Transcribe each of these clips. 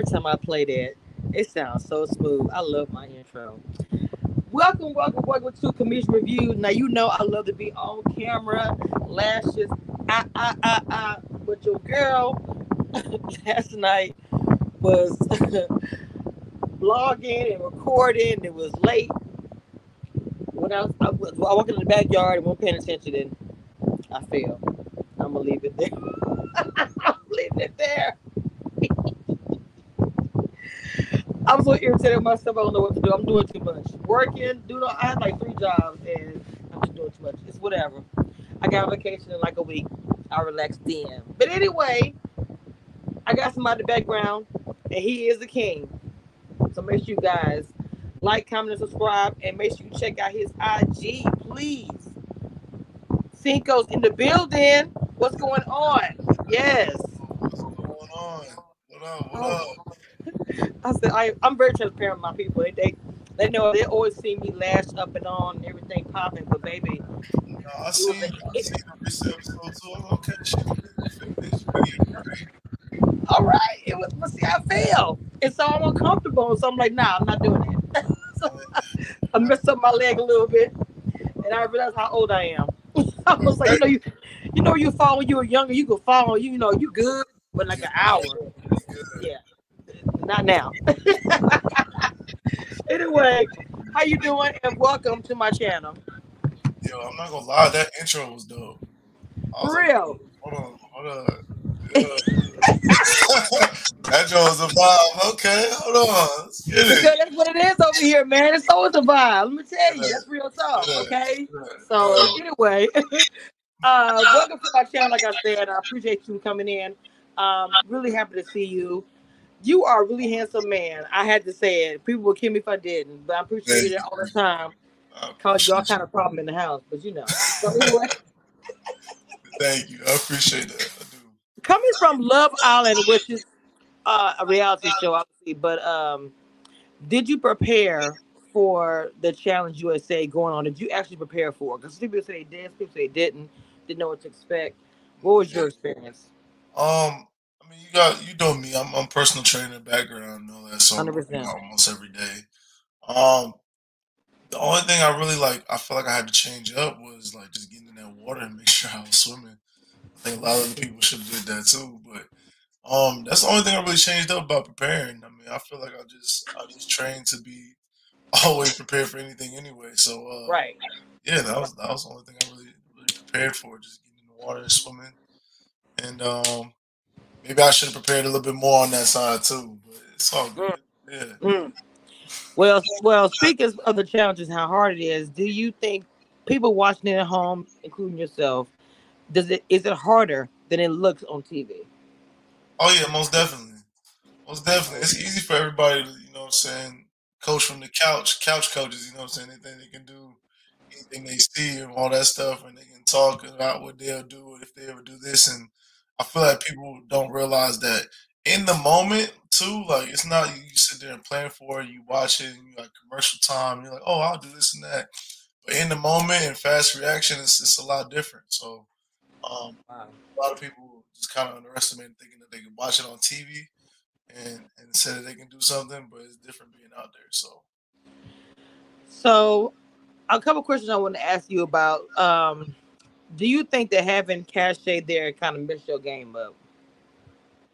every time I play that, it sounds so smooth. I love my intro. Welcome, welcome, welcome to Cameshia Review. Now you know I love to be on camera, lashes, ah ah ah ah. But your girl last night was vlogging and recording. It was late. When I was, I was I walking in the backyard and wasn't paying attention, and I fell. I'm gonna leave it there. I'm leaving it there. I'm so irritated with myself. I don't know what to do. I'm doing too much. Working, doing. I had like three jobs, and I'm just doing too much. It's whatever. I got a vacation in like a week. I relaxed then. But anyway, I got somebody in the background, and he is the king. So make sure you guys like, comment, and subscribe, and make sure you check out his IG, please. Cinco's in the building. What's going on? Yes. What's going on? What up? What Oh. up? I said I, I'm very transparent with my people. They, they they know they always see me lash up and on and everything popping, but baby, No, I see. I see the recent episode too. I'm okay. Shit. It's really great. all right, it was but see I fail. And so I'm uncomfortable. So I'm like, nah, I'm not doing it. so I messed up my leg a little bit and I realized how old I am. I was like, you know, you you know you fall when you were younger, you could fall, you know, you good, but like an hour. Yeah. Not now. anyway, how you doing? And welcome to my channel. Yo, I'm not gonna lie. That intro was dope. Was For like, real. Hold on. Hold on. Yeah. that joint was a vibe. Okay, hold on. Let's get Because it. that's what it is over here, man. It's always a vibe. Let me tell you, that's real talk, Yeah. okay? Yeah. So anyway, uh, welcome to my channel. Like I said, I appreciate you coming in. Um, really happy to see you. You are a really handsome man. I had to say it. People would kill me if I didn't, but I appreciate it all the time. Cause y'all kind of problem in the house, but you know. So anyway. Thank you. I appreciate that. I do. coming from Love Island, which is uh, a reality show, obviously, but um, did you prepare for the Challenge USA going on? Did you actually prepare for? Because people say they did, people say they didn't, didn't know what to expect. What was your experience? Um, I mean, you got you know me. I'm I'm personal trainer background and all that, so 100%. almost every day. Um, the only thing I really like, I feel like I had to change up was like just getting in that water and make sure I was swimming. I think a lot of the people should have did that too, but um, that's the only thing I really changed up about preparing. I mean, I feel like I just I just trained to be always prepared for anything anyway. So uh, Right. yeah, that was that was the only thing I really really prepared for, just getting in the water and swimming. And um, maybe I should have prepared a little bit more on that side too, but it's all good. Yeah. Mm. Well, well. Speaking of the challenges, how hard it is, do you think people watching it at home, including yourself, does it is it harder than it looks on TV? Oh yeah, most definitely. Most definitely. It's easy for everybody to, you know what I'm saying, coach from the couch, couch coaches, you know what I'm saying, anything they can do, anything they see and all that stuff, and they can talk about what they'll do if they ever do this. And I feel like people don't realize that in the moment too, like it's not you sit there and plan for it, you watch it, and you like commercial time, you're like, oh, I'll do this and that. But in the moment and fast reaction, it's, it's a lot different. So um, Wow. a lot of people just kind of underestimate thinking that they can watch it on TV and and say that they can do something, but it's different being out there. So So, a couple questions I want to ask you about. Um, do you think that having Cashay there kind of messed your game up?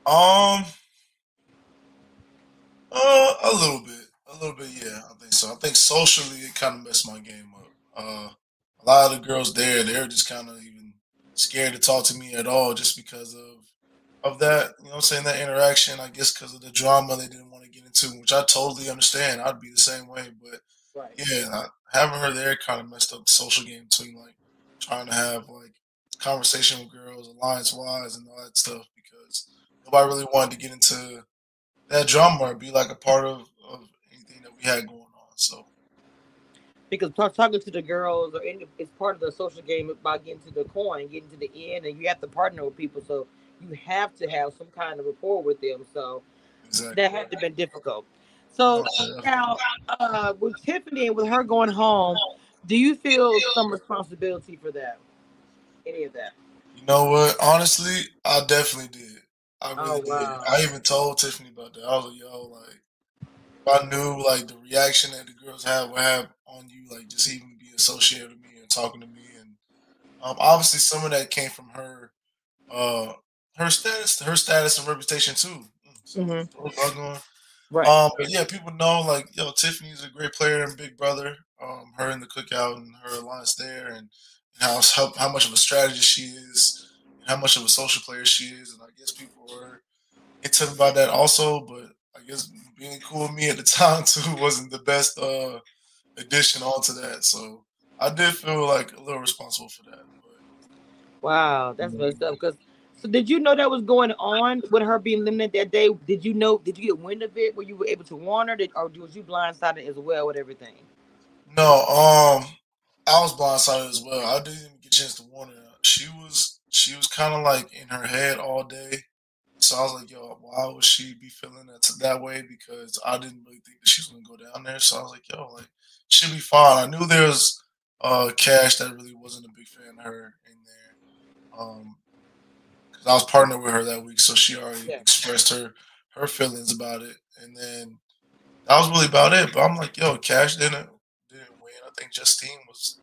um uh, a little bit. A little bit, yeah, I think so. I think socially it kind of messed my game up. Uh a lot of the girls there, they're just kind of even scared to talk to me at all just because of of that, you know what I'm saying, that interaction, I guess because of the drama they didn't want to get into, which I totally understand. I'd be the same way, but Right. Yeah, I, having her there kind of messed up the social game too. Like trying to have like conversation with girls, alliance wise, and all that stuff because nobody really wanted to get into that drama or be like a part of, of anything that we had going on. So Because talk, talking to the girls or any, it's part of the social game about getting to the coin, getting to the end, and you have to partner with people. So you have to have some kind of rapport with them. So exactly. that had to been difficult. So now, uh, with Tiffany and with her going home, do you feel some responsibility for that? Any of that? You know what? Honestly, I definitely did. I Oh really did. wow. I even told Tiffany about that. I was like, yo, like if I knew like the reaction that the girls have would have on you, like just even being associated with me and talking to me, and um, obviously some of that came from her, uh, her status, her status and reputation too. Mm, so hmm throw a bug on. Right. Um, but yeah, people know like yo, Tiffany's a great player and Big Brother. Um, her in the cookout and her alliance there, and, and how how how much of a strategist she is, and how much of a social player she is. And I guess people were into about that also, but I guess being cool with me at the time too wasn't the best uh addition onto that. So I did feel like a little responsible for that. But Wow, that's messed up. Because so did you know that was going on with her being limited that day? Did you know? Did you get wind of it? Were you able to warn her? Did, or was you blindsided as well with everything? no, um, I was blindsided as well. I didn't even get a chance to warn her. She was she was kind of like in her head all day. So I was like, yo, why would she be feeling that that way? Because I didn't really think that she was gonna go down there. So I was like, yo, like she'll be fine. I knew there was uh Cash that really wasn't a big fan of her in there. Um, I was partnered with her that week, so she already Yeah. expressed her her feelings about it. And then that was really about it. But I'm like, yo, Cash didn't didn't win. I think Justine was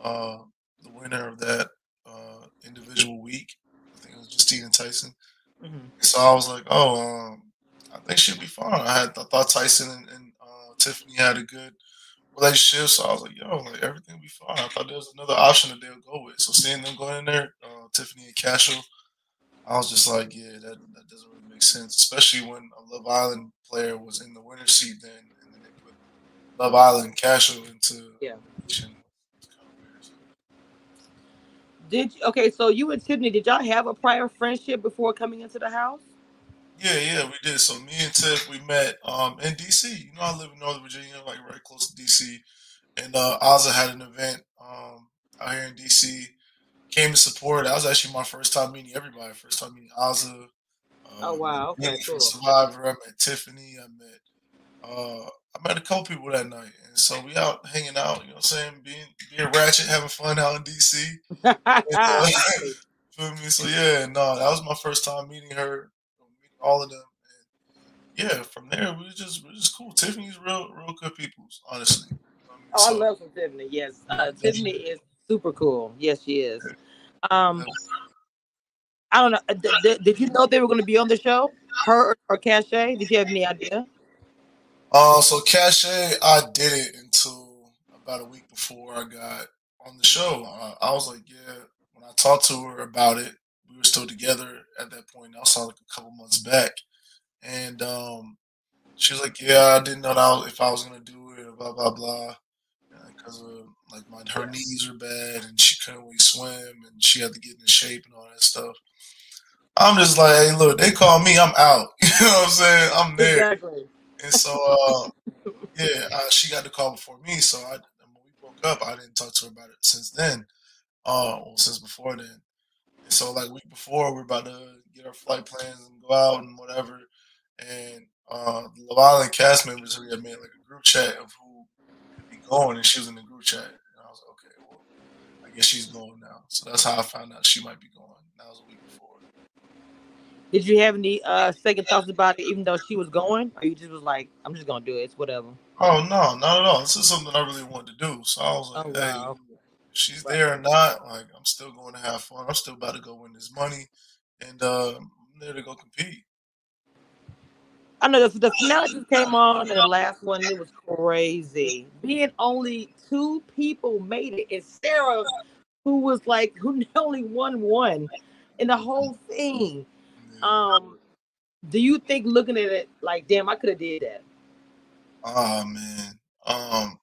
uh the winner of that uh individual week. I think it was Justine and Tyson. hmm So I was like, oh, um, I think she'll be fine. I had I thought Tyson and, and uh, Tiffany had a good relationship, so I was like, yo, like everything will be fine. I thought there was another option that they'll go with. So seeing them going in there, uh, Tiffany and Cashel, I was just like, yeah, that, that doesn't really make sense, especially when a Love Island player was in the winner's seat then, and then they put Love Island Cashel into Yeah. elimination. It's kind of weird. Did okay? So you and Tiffany, did y'all have a prior friendship before coming into the house? Yeah, yeah, we did. So me and Tiff, we met um in DC. You know, I live in Northern Virginia, like right close to DC. And uh Azah had an event um out here in DC. Came to support. That was actually my first time meeting everybody. First time meeting Azah. Oh Uh, wow. Okay. Cool. Survivor. I met Tiffany. I met uh I met a couple people that night. And so we out hanging out, you know what I'm saying, being being ratchet, having fun out in DC. And uh, feel me? So yeah, no, that was my first time meeting her, meeting all of them. And yeah, from there we just we just cool. Tiffany's real real good people, honestly. You know I mean? Oh, I love Tiffany. Yes, uh, Tiffany is super cool. Yes, she is. Um. I don't know. uh, Did, did, did you know they were going to be on the show? Her or, or? Did you have any idea? Uh, so Cache, I did it until about a week before I got on the show. Uh, I was like, yeah. When I talked to her about it, we were still together at that point. I saw like a couple months back, and um, she was like, yeah, I didn't know was, if I was gonna do it, blah blah blah, because of like my her knees were bad and she couldn't really swim and she had to get in shape and all that stuff. I'm just like, hey, look, they call me, I'm out. You know what I'm saying? I'm there. Exactly. And so, uh, yeah, uh, she got the call before me. So I, when we broke up, I didn't talk to her about it since then. Uh, well, since before then. And so, like week before, we're about to get our flight plans and go out and whatever. And uh, the Love Island cast members we had made like a group chat of who going, and she was in the group chat. And I was like, okay, well, I guess she's going now. So that's how I found out she might be going. That was a week before. Did you have any uh, second thoughts about it, even though she was going, or you just was like, "I'm just gonna do it. It's whatever." Oh no, not at all. This is something I really wanted to do. So I was Oh like, hey, wow. she's Right. there or not, like I'm still going to have fun. I'm still about to go win this money, and uh, I'm there to go compete. I know the, the finale just came on, and the last one it was crazy. Being only two people made it, and Sarah, who was like, who only won one in the whole thing. Um, do you think looking at it like, damn, I could have did that? Oh man. Um,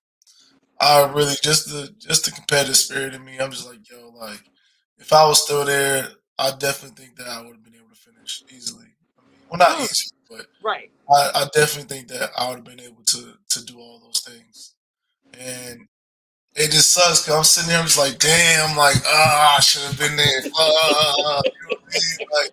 I really just the just the competitive spirit in me. I'm just like, yo, like if I was still there, I definitely think that I would have been able to finish easily. I mean, well, not Mm, easy, but right. I, I definitely think that I would have been able to to do all those things. And it just sucks because I'm sitting there, I'm just like, damn, like, ah, I should have been there. You know what I mean? Like,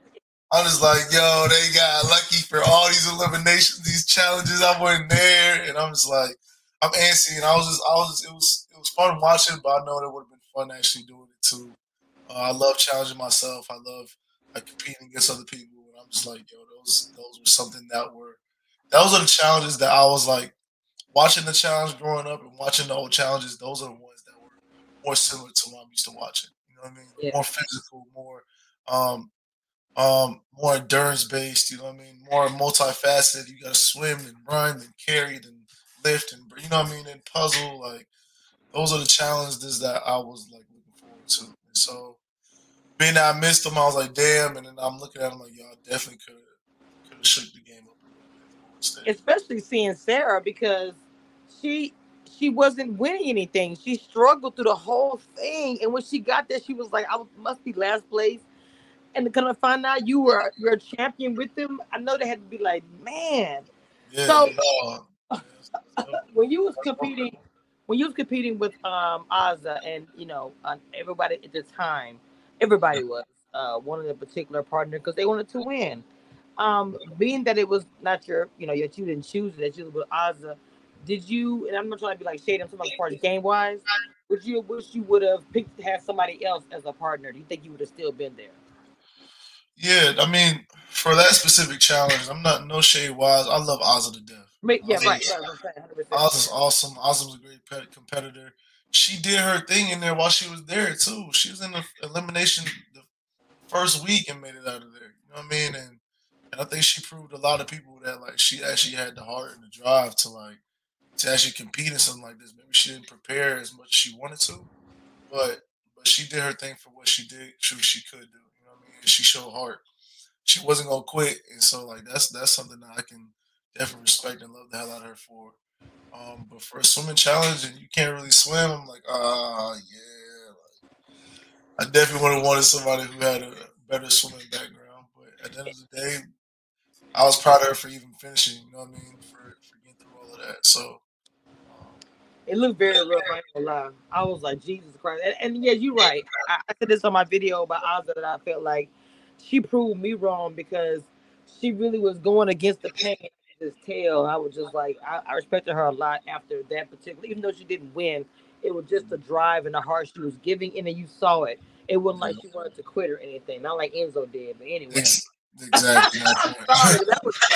I'm just like, yo, they got lucky for all these eliminations, these challenges. I wasn't there, and I'm just like, I'm antsy, and I was just, I was, just, it was, it was fun watching, but I know it would have been fun actually doing it too. Uh, I love challenging myself. I love like competing against other people, and I'm I'm just like, yo, those those were something that were those are the challenges that I was like watching the challenge growing up and watching the old challenges. Those are the ones that were more similar to what I'm used to watching. You know what I mean? Yeah. More physical, more um um more endurance based. You know what I mean? More multifaceted. You got to swim and run and carry and lift and you know what I mean? And puzzle like those are the challenges that I was like looking forward to. And so being that I missed them, I was like, damn. And then I'm looking at them like, y'all definitely could have could have shook the game up a little bit. instead. especially seeing Sarah because she she wasn't winning anything. She struggled through the whole thing, and when she got there, she was like, "I must be last place." And to kind of find out you were you're a champion with them, I know they had to be like, "Man." Yeah, So- no. When you was competing when you was competing with um Azah and you know uh, everybody at the time everybody was uh one of the particular partner because they wanted to win um being that it was not your you know that you didn't choose it that you with Azah did you and I'm not trying to be like shade on somebody part of game wise would you wish you would have picked to have somebody else as a partner do you think you would have still been there Yeah, I mean, for that specific challenge, I'm not no shade wise. I love Ozzy to death. Yeah Ozzy- right, right, right, right 100%. Ozzy's awesome. Ozzy's a great pet competitor. She did her thing in there while she was there too. She was in the elimination the first week and made it out of there. You know what I mean? And and I think she proved a lot of people that like she actually had the heart and the drive to like to actually compete in something like this. Maybe she didn't prepare as much as she wanted to, but but she did her thing for what she did. She she could do. You know what I mean? And she showed heart. She wasn't gonna quit, and so like that's that's something that I can definitely respect and love the hell out of her for. Um, but for a swimming challenge and you can't really swim, I'm like, ah, yeah. Like, I definitely would have wanted somebody who had a better swimming background. But at the end of the day, I was proud of her for even finishing. You know what I mean? For, for getting through all of that. So, um, It looked very rough. I ain't gonna lie. I was like, Jesus Christ. And, and yeah, you're right. I, I said this on my video about Ozzy that I felt like she proved me wrong because she really was going against the pain of this tail. I was just like, I, I respected her a lot after that particular, even though she didn't win. It was just the drive and the heart she was giving, and then you saw it. It wasn't like she wanted to quit or anything, not like Enzo did. But anyway, exactly. Sorry.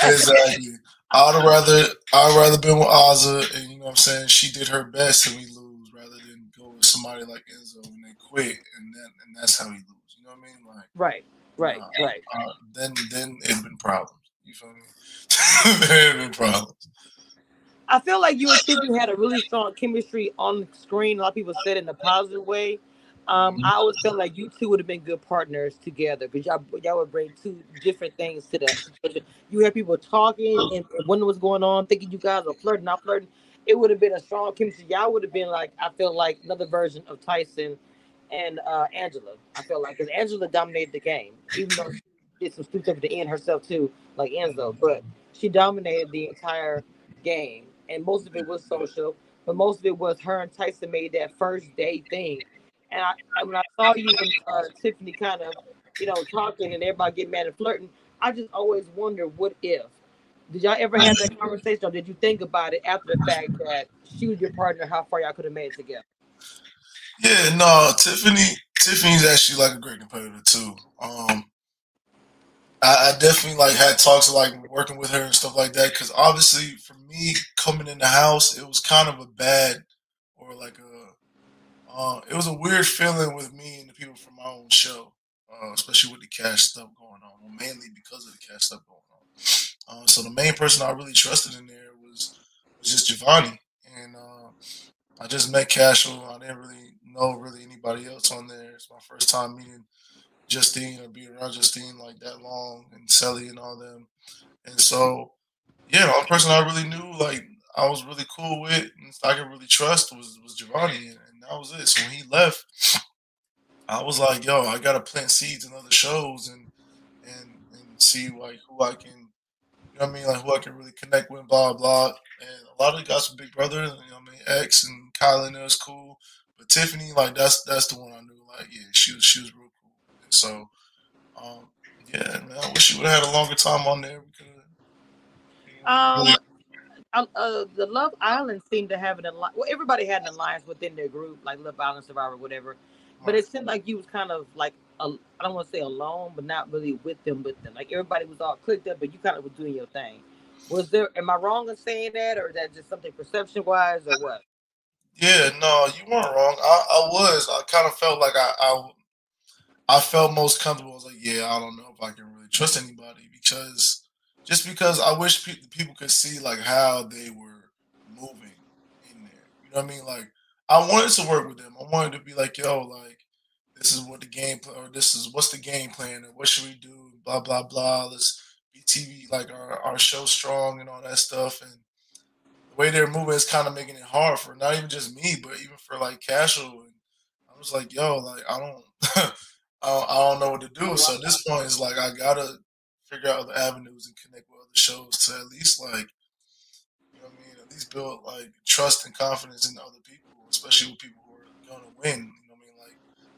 Exactly. I'd rather I'd rather been with Azah, and you know what I'm saying. She did her best, and we lose, rather than go with somebody like Enzo and they quit, and then and that's how we lose. You know what I mean? Like, right, right, uh, right. uh, then then it'd been problems. You feel me? there had been problems. I feel like you and Tiffany had a really strong chemistry on the screen. A lot of people said in a positive way. Um, I always felt like you two would have been good partners together because y'all, y'all would bring two different things to that. You had people talking and wondering what's going on, thinking you guys are flirting, not flirting. It would have been a strong chemistry. Y'all would have been like, I feel like another version of Tyson and uh, Angela. I feel like because Angela dominated the game, even though did some stupid at the end herself too, like Enzo. But she dominated the entire game, and most of it was social, but most of it was her and Tyson made that first day thing. And I, when I saw you and uh, Tiffany kind of, you know, talking and everybody getting mad and flirting, I just always wonder what if. Did y'all ever have that conversation, or did you think about it after the fact that she was your partner? How far y'all could have made it together? Yeah, no, Tiffany. Tiffany's actually like a great competitor too. Um, I, I definitely like had talks of like working with her and stuff like that. Because obviously, for me coming in the house, it was kind of a bad or like a uh, it was a weird feeling with me and the people from my own show, uh, especially with the cash stuff going on. Well, mainly because of the cash stuff going on. Uh, so the main person I really trusted in there was was just Giovanni, and uh, I just met Cashel. I didn't really know really anybody else on there. It's my first time meeting Justine or being around Justine like that long, and Sally and all them. And so, yeah, the only person I really knew like I was really cool with and I could really trust was was Giovanni, and, that was it. So when he left, I was like, yo, I gotta plant seeds in other shows and and and see like who I can, you know what I mean, like who I can really connect with, blah blah. And a lot of the guys from Big Brother, you know what I mean, X and Kyland, that was cool. But Tiffany, like that's that's the one I knew, like yeah, she was she was so, um, yeah, man, I wish you would have had a longer time on there because. Um, uh, uh, the Love Island seemed to have an alliance. Well, everybody had an alliance within their group, like Love Island Survivor, whatever. But it seemed like you was kind of like I don't want to say alone, but not really with them. With them, like everybody was all clicked up, but you kind of was doing your thing. Was there? Am I wrong in saying that, or is that just something perception wise, or what? Yeah, no, you weren't wrong. I, I was. I kind of felt like I, I I felt most comfortable. I was like, yeah, I don't know if I can really trust anybody because just because I wish pe- people could see like how they were moving in there. You know what I mean? Like I wanted to work with them. I wanted to be like, yo, like this is what the game plan, or this is what's the game plan, or what should we do? Blah blah blah. Let's be TV like our our show strong and all that stuff. And the way they're moving is kind of making it hard for not even just me, but even for like casual. And I was like, yo, like I don't, I don't, I don't know what to do. So at this point, it's like I gotta figure out other avenues and connect with other shows to at least like, you know what I mean, at least build like trust and confidence in other people, especially with people who are gonna win. You know what I mean,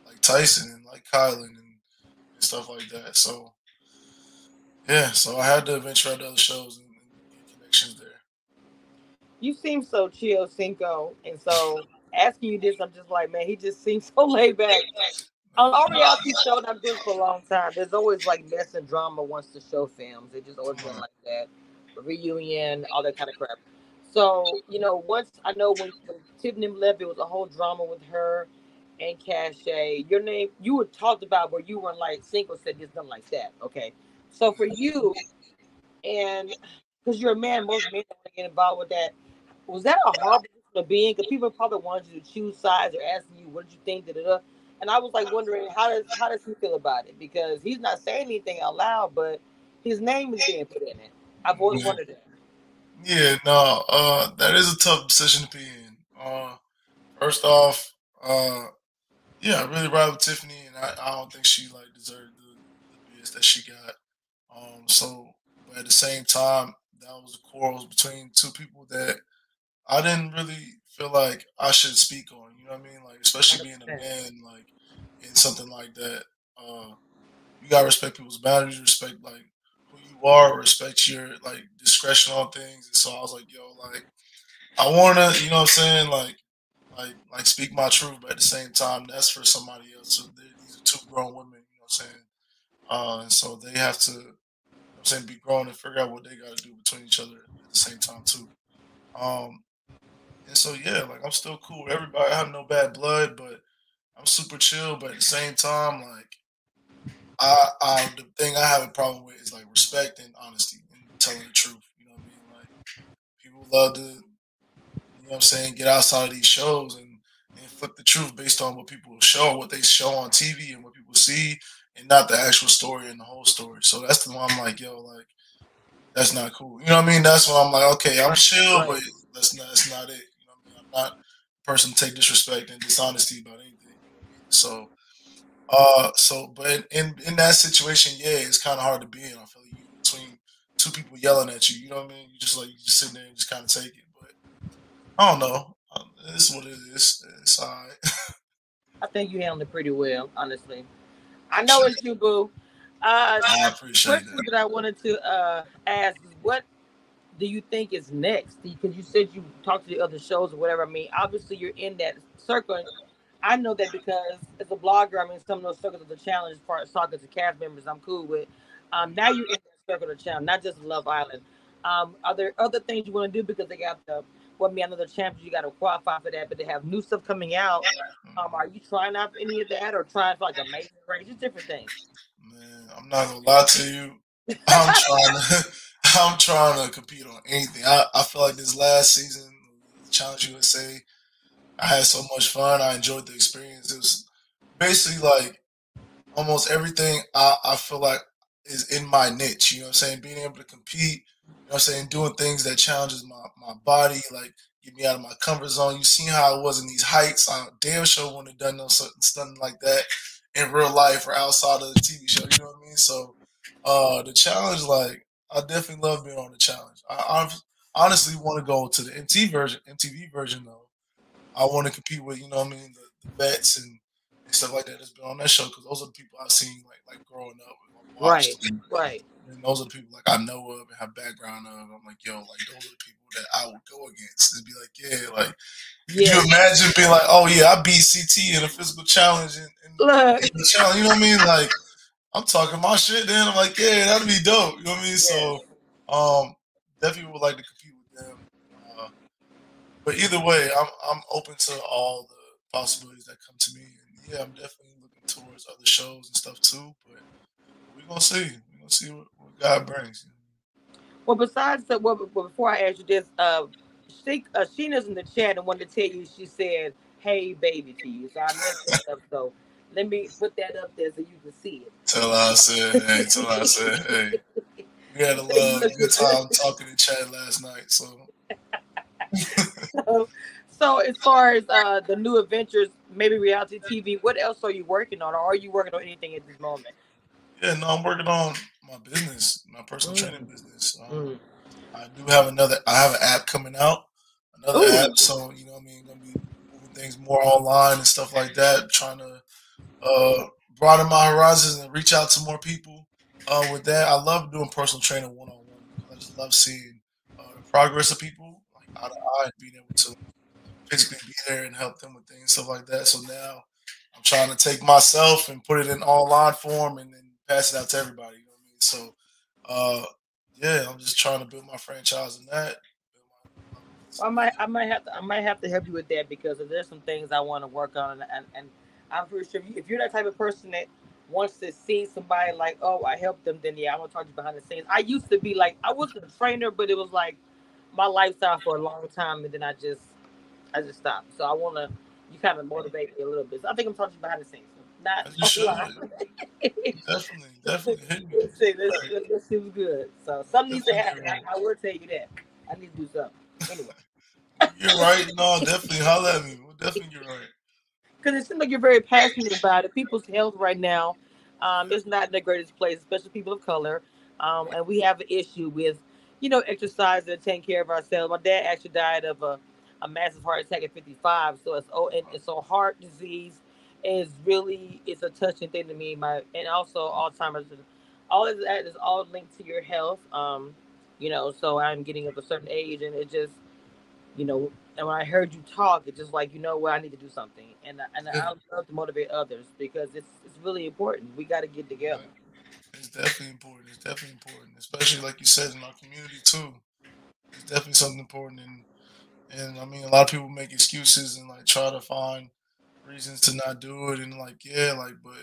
like like Tyson and like Kyland and, and stuff like that. So yeah, so I had to venture out to other shows and, and connections there. You seem so chill, Cinco, and so asking you this, I'm just like, man, he just seems so laid back. On all reality shows I've been for a long time, there's always like mess and drama once the show films. It just always been mm-hmm. like that. reunion, all that kind of crap. So, you know, once I know when, when Tiffany left, it was a whole drama with her and Cache. Your name, you were talked about where you weren't like single, said this, nothing like that. Okay. So for you, and because you're a man, most men don't get involved with that. Was that a hard position to be in? Because people probably wanted you to choose sides or asking you, "What did you think?" Da, da, da. And I was like wondering how does how does he feel about it? Because he's not saying anything out loud, but his name is being put in it. I've always yeah. wondered that. Yeah, no, uh, that is a tough decision to be in. Uh, first off, uh, yeah, I really ride with Tiffany, and I, I don't think she like deserved the, the BS that she got. Um, so, but at the same time, that was a quarrel between two people that I didn't really feel like I should speak on. You know what I mean? Like, especially being a man, like in something like that. Uh, you gotta respect people's boundaries, respect like who you are, respect your like discretion on things. And so I was like, yo, like I wanna, you know what I'm saying, like like like speak my truth, but at the same time, that's for somebody else. So these are two grown women, you know what I'm saying? Uh, and so they have to, you know I'm saying, be grown and figure out what they got to do between each other at the same time too. Um, and so yeah, like I'm still cool with everybody. I have no bad blood, but I'm super chill. But at the same time, like I, I the thing I have a problem with is like respect and honesty and telling the truth. You know what I mean? Like people love to, you know what I'm saying, get outside of these shows and, and flip the truth based on what people show, what they show on TV and what people see, and not the actual story and the whole story. So that's the one I'm like, yo, like that's not cool. You know what I mean? That's why I'm like, okay, I'm chill, but that's not that's not it. Not a person to take disrespect and dishonesty about anything. So uh so but in in that situation, yeah, it's kinda hard to be in. I feel like you between two people yelling at you, you know what I mean? You just like you just sitting there and just kinda take it. But I don't know. Um, this is what it is. It's all right. I think you handled it pretty well, honestly. I know it's you, boo. Uh, I appreciate question that. that I wanted to uh, ask is what do you think is next? Because you said you talked to the other shows or whatever. I mean, obviously you're in that circle. I know that because as a blogger, I mean, some of those circles of the challenge, far as talking to cast members, I'm cool with. Um, now you're in that circle of the challenge, not just Love Island. Um, are there other things you want to do because they got the what me another champions? You got to qualify for that, but they have new stuff coming out. Um, are you trying out any of that, or trying for like amazing race? Just different things. Man, I'm not gonna lie to you. I'm trying to. I'm trying to compete on anything. I, I feel like this last season, Challenge USA, I had so much fun. I enjoyed the experience. It was basically like almost everything I, I feel like is in my niche. You know what I'm saying? Being able to compete, you know what I'm saying? Doing things that challenges my, my body, like get me out of my comfort zone. You seen how I was in these heights. I damn sure wouldn't have done no something like that in real life or outside of the TV show. You know what I mean? So uh the challenge, like I definitely love being on the challenge. I, I honestly want to go to the MTV version, MTV version though. I want to compete with, you know, what I mean, the, the vets and and stuff like that that's been on that show because those are the people I've seen like like growing up. Right, right. And those are the people like I know of and have background of. I'm like, yo, like those are the people that I would go against. And be like, yeah, like yeah. you imagine being like, oh yeah, I beat CT in a physical challenge and, and challenge, you know what I mean? Like I'm talking my shit then. I'm like, yeah, that'd be dope. You know what I mean? Yeah. So um definitely would like to compete with them. Uh, but either way, I'm I'm open to all the possibilities that come to me. And yeah, I'm definitely looking towards other shows and stuff too. But we're gonna see. We're gonna see what, what God brings. Well, besides that, well, before I ask you this, uh, she, uh, Sheena's in the chat and wanted to tell you. She said, "Hey, baby," to you. So I that up. So let me put that up there so you can see it. Tell I said, "Hey." Tell I said, "Hey." We had a uh, good time talking in chat last night. So. so, so as far as uh, the new adventures, maybe reality TV, what else are you working on, or are you working on anything at this moment? Yeah, no, I'm working on my business, my personal mm. training business. Um, mm. I do have another. I have an app coming out, another Ooh. app. So you know, what I mean, gonna be moving things more online and stuff like that. Trying to uh, broaden my horizons and reach out to more people. Uh, with that, I love doing personal training one on one. I just love seeing uh, the progress of people, like eye to eye, and being able to physically be there and help them with things, stuff like that. So now I'm trying to take myself and put it in online form and then pass it out to everybody. You know what I mean? So, uh, yeah, I'm just trying to build my franchise in that. I might, I might have to, I might have to help you with that because there's some things I want to work on, and, and I'm pretty sure if you're that type of person that wants to see somebody like, oh, I helped them, then yeah, I'm gonna talk to you behind the scenes. I used to be like, I wasn't a trainer, but it was like my lifestyle for a long time, and then I just, I just stopped. So I want to, you kind of motivate me a little bit. So I think I'm talking behind the scenes not you should. definitely, definitely. Let's see, seems good. So something needs to happen. I, I, will tell you that. I need to do something. Anyway. you're right. No, definitely holler at me. We'll Definitely, you're right. Because it seems like you're very passionate about it. People's health right now um, is not in the greatest place, especially people of color. Um, and we have an issue with, you know, exercise and taking care of ourselves. My dad actually died of a, a massive heart attack at 55. So it's oh, and, and so heart disease is really it's a touching thing to me. My and also Alzheimer's, all of that is all linked to your health. Um, you know, so I'm getting of a certain age, and it just, you know, and when I heard you talk, it's just like you know what I need to do something, and and I love to motivate others because it's it's really important. We got to get together. It's definitely important. It's definitely important, especially like you said in our community too. It's definitely something important, and and I mean a lot of people make excuses and like try to find reasons to not do it and like yeah like but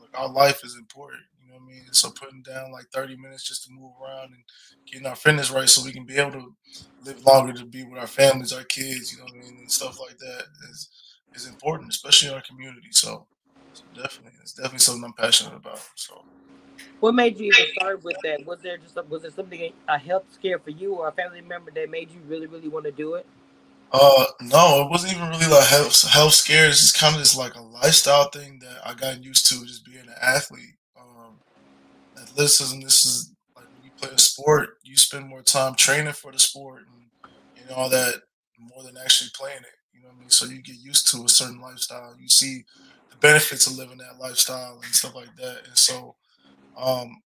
like our life is important you know what i mean? So putting down like 30 minutes just to move around and getting our fitness right so we can be able to live longer to be with our families our kids you know what i mean? And stuff like that is is important especially in our community. So, so definitely it's definitely something i'm passionate about so. What made you even start with that? Was there just a, was there something a health scare for you or a family member that made you really really want to do it? Uh, no, it wasn't even really like health health scares. It's just kind of just like a lifestyle thing that I got used to, just being an athlete. Athleticism. This is like when you play a sport, you spend more time training for the sport and you know all that more than actually playing it. You know what I mean? So you get used to a certain lifestyle. You see the benefits of living that lifestyle and stuff like that. And so, um,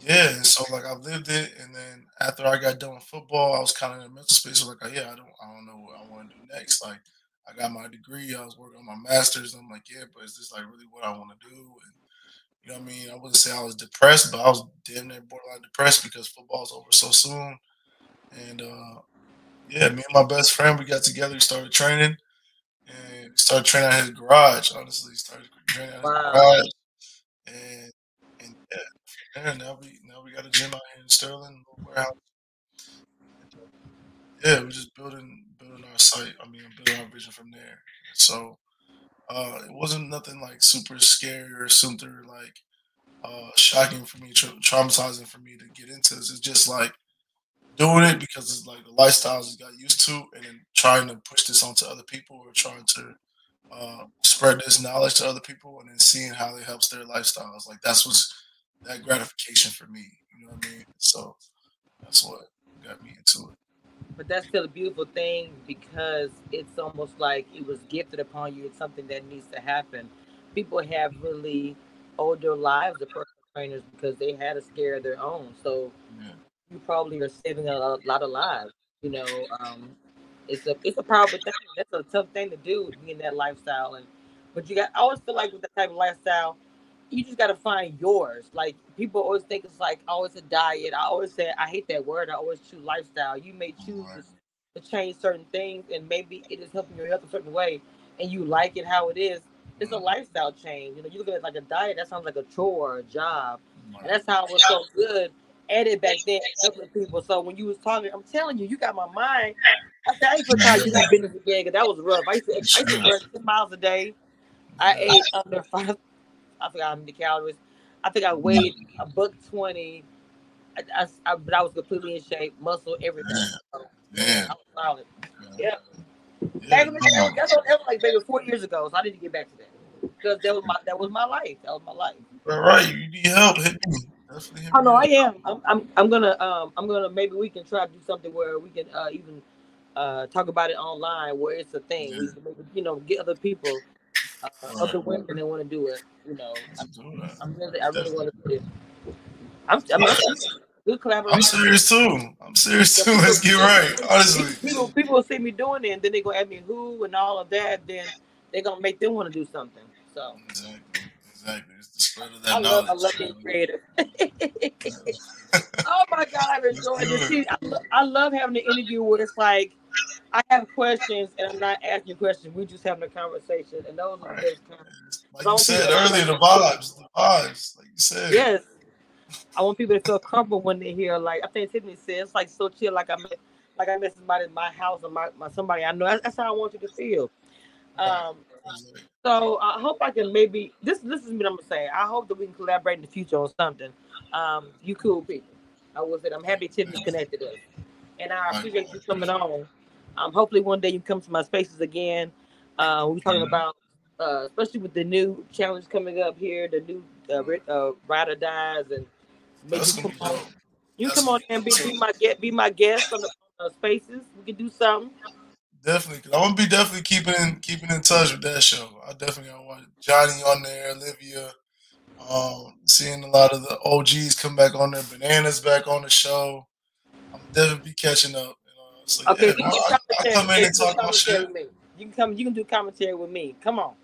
yeah, and so like I lived it, and then after I got done with football, I was kind of in a mental space. Like, oh, yeah, I don't, I don't know what I want to do next. Like, I got my degree, I was working on my master's. I'm like, yeah, but is this like really what I want to do? And you know what I mean? I wouldn't say I was depressed, but I was damn near borderline depressed because football's over so soon. And uh, yeah, me and my best friend, we got together, we started training, and we started training at his garage. Honestly, started training at his wow. garage, and and yeah, yeah, now we now we got a gym out here in Sterling, warehouse. Yeah, we're just building building our site. I mean, building our vision from there. So uh, it wasn't nothing like super scary or super like uh, shocking for me, tra- traumatizing for me to get into this. It's just like doing it because it's like the lifestyles I got used to, and then trying to push this onto other people or trying to uh, spread this knowledge to other people, and then seeing how it helps their lifestyles. Like that's what's that gratification for me. You know what I mean? So that's what got me into it. But that's still a beautiful thing because it's almost like it was gifted upon you. It's something that needs to happen. people have really owed their lives to personal trainers because they had a scare of their own. So Yeah. you probably are saving a lot, of lives. You know, um, it's a it's a powerful thing. That's a tough thing to do, be in that lifestyle. And but you got, I always feel like with that type of lifestyle, you just got to find yours. Like people always think it's like oh, always a diet. I always say I hate that word. I always choose lifestyle. You may choose Right. to, to change certain things, and maybe it is helping your health a certain way, and you like it how it is. It's a lifestyle change. You know, you look at it like a diet. That sounds like a chore or a job. And that's how it was so good at it back then, helping people. So when you was talking, I'm telling you, you got my mind. I said, I ain't gonna tell you that business again because that was rough. I used to, I used to run 10 miles a day. I ate under five, I forgot how many calories. I think I weighed a buck 20. I, I, I- but I was completely in shape, muscle, everything. So, Yeah. I was solid. Yeah. Back in the day, that was, that was like maybe four years ago, so I need to get back to that because that was my that was my life. That was my life. All right, you need help. Oh no, I am. I'm, I'm, I'm gonna, um, I'm gonna. Maybe we can try to do something where we can uh, even uh, talk about it online, where it's a thing. We can maybe, you know, get other people, uh, other women that want to do it. You know, that. I'm really, I really want to do it. I'm, I'm, I'm good I'm serious too. I'm serious too. Let's get right. Honestly. People, people will see me doing it, and then they gonna ask me who and all of that. Then they're gonna make them want to do something. So Exactly. Exactly. It's the spread of that I love, I love being creative. oh my god, I've enjoyed this. I, lo- I love having the interview where it's like I have questions and I'm not asking questions. We're just having a conversation, and those are the best kinds. Like So you said earlier, the vibes, the vibes. Like you said. Yes, I want people to feel comfortable when they hear. Like I think Tiffany said, it's like so chill. Like I met, like I met somebody in my house or my, my somebody I know. That's, that's how I want you to feel. Um, So I hope I can maybe this this is what I'm gonna say. I hope that we can collaborate in the future on something. Um, you cool people. I was say I'm happy Tiffany connected us, and I appreciate you coming on. Um, hopefully one day you come to my spaces again. Uh, we're talking Mhm. about uh, especially with the new challenge coming up here, the new uh, uh, Ride or Dies, and maybe you come on, you come on and be, be my guest, be my guest on the the spaces. We can do something. Definitely, I'm gonna be definitely keeping in keeping in touch with that show. I definitely watch Johnny on there, Olivia. Um, seeing a lot of the OGs come back on there, bananas back on the show. I'm definitely be catching up. So Okay, yeah, I, can I, come in and you can talk commentary shit. with me. You can come. You can do commentary with me. Come on.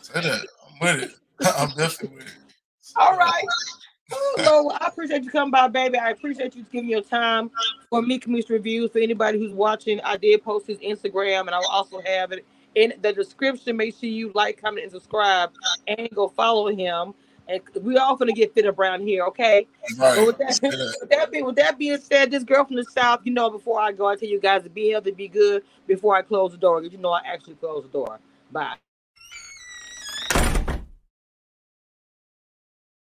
Say that. I'm with it. I'm definitely with it. All right. Oh, Lord, I appreciate you coming by, baby. I appreciate you giving your time for me, Cameshia Reviews. For anybody who's watching, I did post his Instagram, and I will also have it in the description. Make sure you like, comment, and subscribe, and go follow him. And we all gonna get fit up around here, okay? Right. So with that, with that being with that being said, this girl from the south, you know, before I go, I tell you guys to be healthy, be good before I close the door. You know, I actually close the door. Bye.